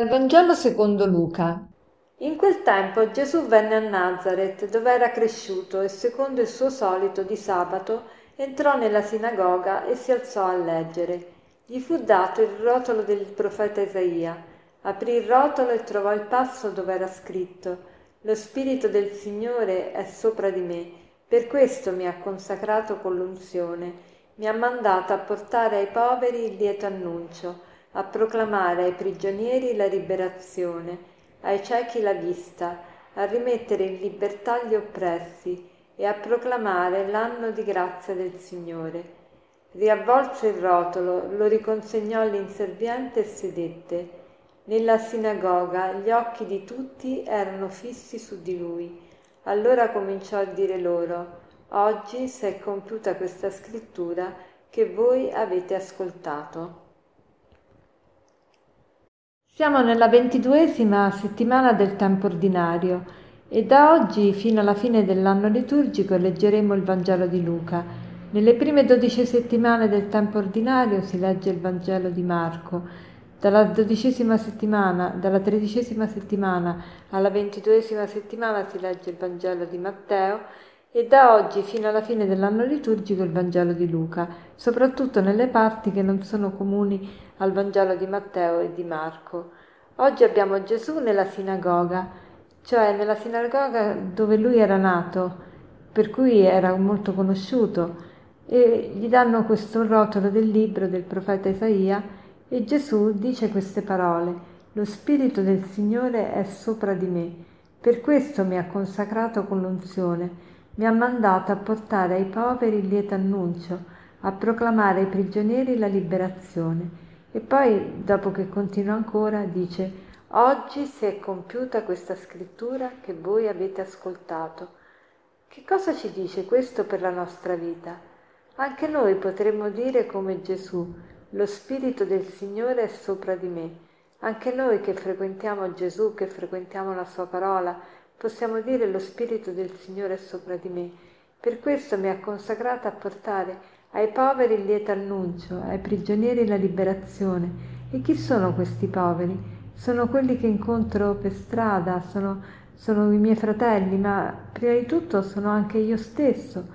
Dal Vangelo secondo Luca. In quel tempo Gesù venne a Nazareth, dove era cresciuto, e secondo il suo solito di sabato entrò nella sinagoga e si alzò a leggere. Gli fu dato il rotolo del profeta Isaia. Aprì il rotolo e trovò il passo dove era scritto: Lo Spirito del Signore è sopra di me, per questo mi ha consacrato con l'unzione, mi ha mandato a portare ai poveri il lieto annuncio a proclamare ai prigionieri la liberazione, ai ciechi la vista, a rimettere in libertà gli oppressi e a proclamare l'anno di grazia del Signore. Riavvolse il rotolo, lo riconsegnò all'inserviente e sedette. Nella sinagoga gli occhi di tutti erano fissi su di lui. Allora cominciò a dire loro, Oggi si è compiuta questa scrittura che voi avete ascoltato. Siamo nella ventiduesima settimana del tempo ordinario e da oggi fino alla fine dell'anno liturgico leggeremo il Vangelo di Luca. Nelle prime dodici settimane del tempo ordinario si legge il Vangelo di Marco. Dalla dodicesima settimana, dalla tredicesima settimana alla ventiduesima settimana si legge il Vangelo di Matteo e da oggi fino alla fine dell'anno liturgico il Vangelo di Luca, soprattutto nelle parti che non sono comuni al Vangelo di Matteo e di Marco. Oggi abbiamo Gesù nella sinagoga, cioè nella sinagoga dove lui era nato, per cui era molto conosciuto, e gli danno questo rotolo del libro del profeta Isaia e Gesù dice queste parole, lo Spirito del Signore è sopra di me, per questo mi ha consacrato con l'unzione mi ha mandato a portare ai poveri il lieto annuncio, a proclamare ai prigionieri la liberazione. E poi, dopo che continua ancora, dice, oggi si è compiuta questa scrittura che voi avete ascoltato. Che cosa ci dice questo per la nostra vita? Anche noi potremmo dire come Gesù, lo Spirito del Signore è sopra di me. Anche noi che frequentiamo Gesù, che frequentiamo la Sua parola, possiamo dire lo Spirito del Signore è sopra di me. Per questo mi ha consacrata a portare ai poveri il lieto annuncio, ai prigionieri la liberazione. E chi sono questi poveri? Sono quelli che incontro per strada, sono, sono i miei fratelli, ma prima di tutto sono anche io stesso.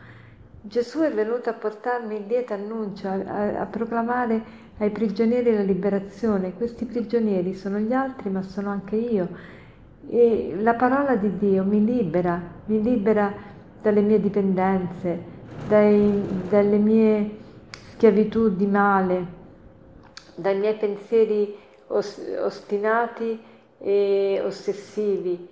Gesù è venuto a portarmi il lieto annuncio, a, a, a proclamare ai prigionieri la liberazione. Questi prigionieri sono gli altri, ma sono anche io e la parola di Dio mi libera, mi libera dalle mie dipendenze, dai, dalle mie schiavitù di male, dai miei pensieri ostinati e ossessivi.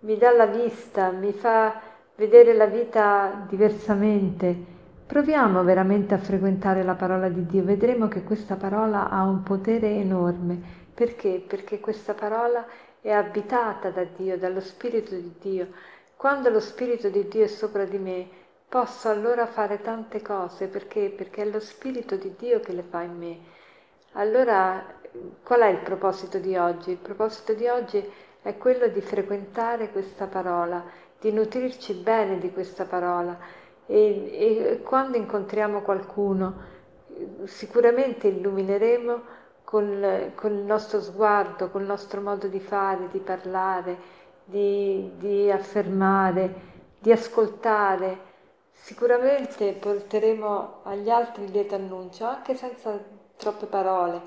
Mi dà la vista, mi fa vedere la vita diversamente. Proviamo veramente a frequentare la parola di Dio, vedremo che questa parola ha un potere enorme. Perché? Perché questa parola è abitata da Dio, dallo Spirito di Dio. Quando lo Spirito di Dio è sopra di me, posso allora fare tante cose perché? Perché è lo Spirito di Dio che le fa in me. Allora, qual è il proposito di oggi? Il proposito di oggi è quello di frequentare questa parola, di nutrirci bene di questa parola e, e quando incontriamo qualcuno sicuramente illumineremo con, il nostro sguardo, con il nostro modo di fare, di parlare, di, di affermare, di ascoltare. Sicuramente porteremo agli altri il lieto annuncio, anche senza troppe parole.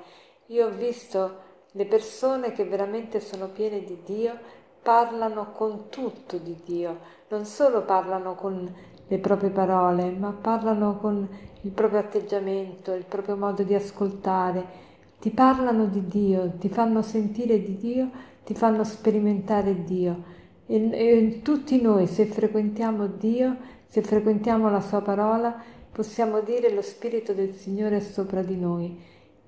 Io ho visto le persone che veramente sono piene di Dio, parlano con tutto di Dio, non solo parlano con le proprie parole, ma parlano con il proprio atteggiamento, il proprio modo di ascoltare, ti parlano di Dio, ti fanno sentire di Dio, ti fanno sperimentare Dio. E, e tutti noi, se frequentiamo Dio, se frequentiamo la Sua parola, possiamo dire lo Spirito del Signore è sopra di noi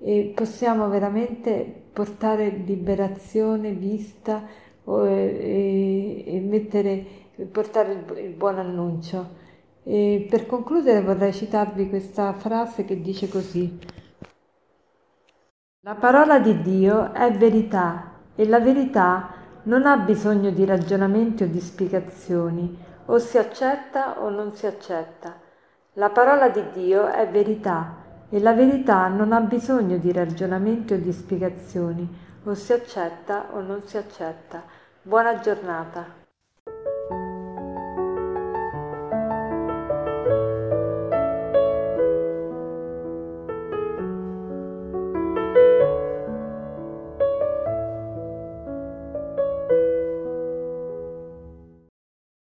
e possiamo veramente portare liberazione, vista e, e mettere, portare il, il buon annuncio. E per concludere vorrei citarvi questa frase che dice così. La parola di Dio è verità e la verità non ha bisogno di ragionamenti o di spiegazioni, o si accetta o non si accetta. La parola di Dio è verità e la verità non ha bisogno di ragionamenti o di spiegazioni, o si accetta o non si accetta. Buona giornata.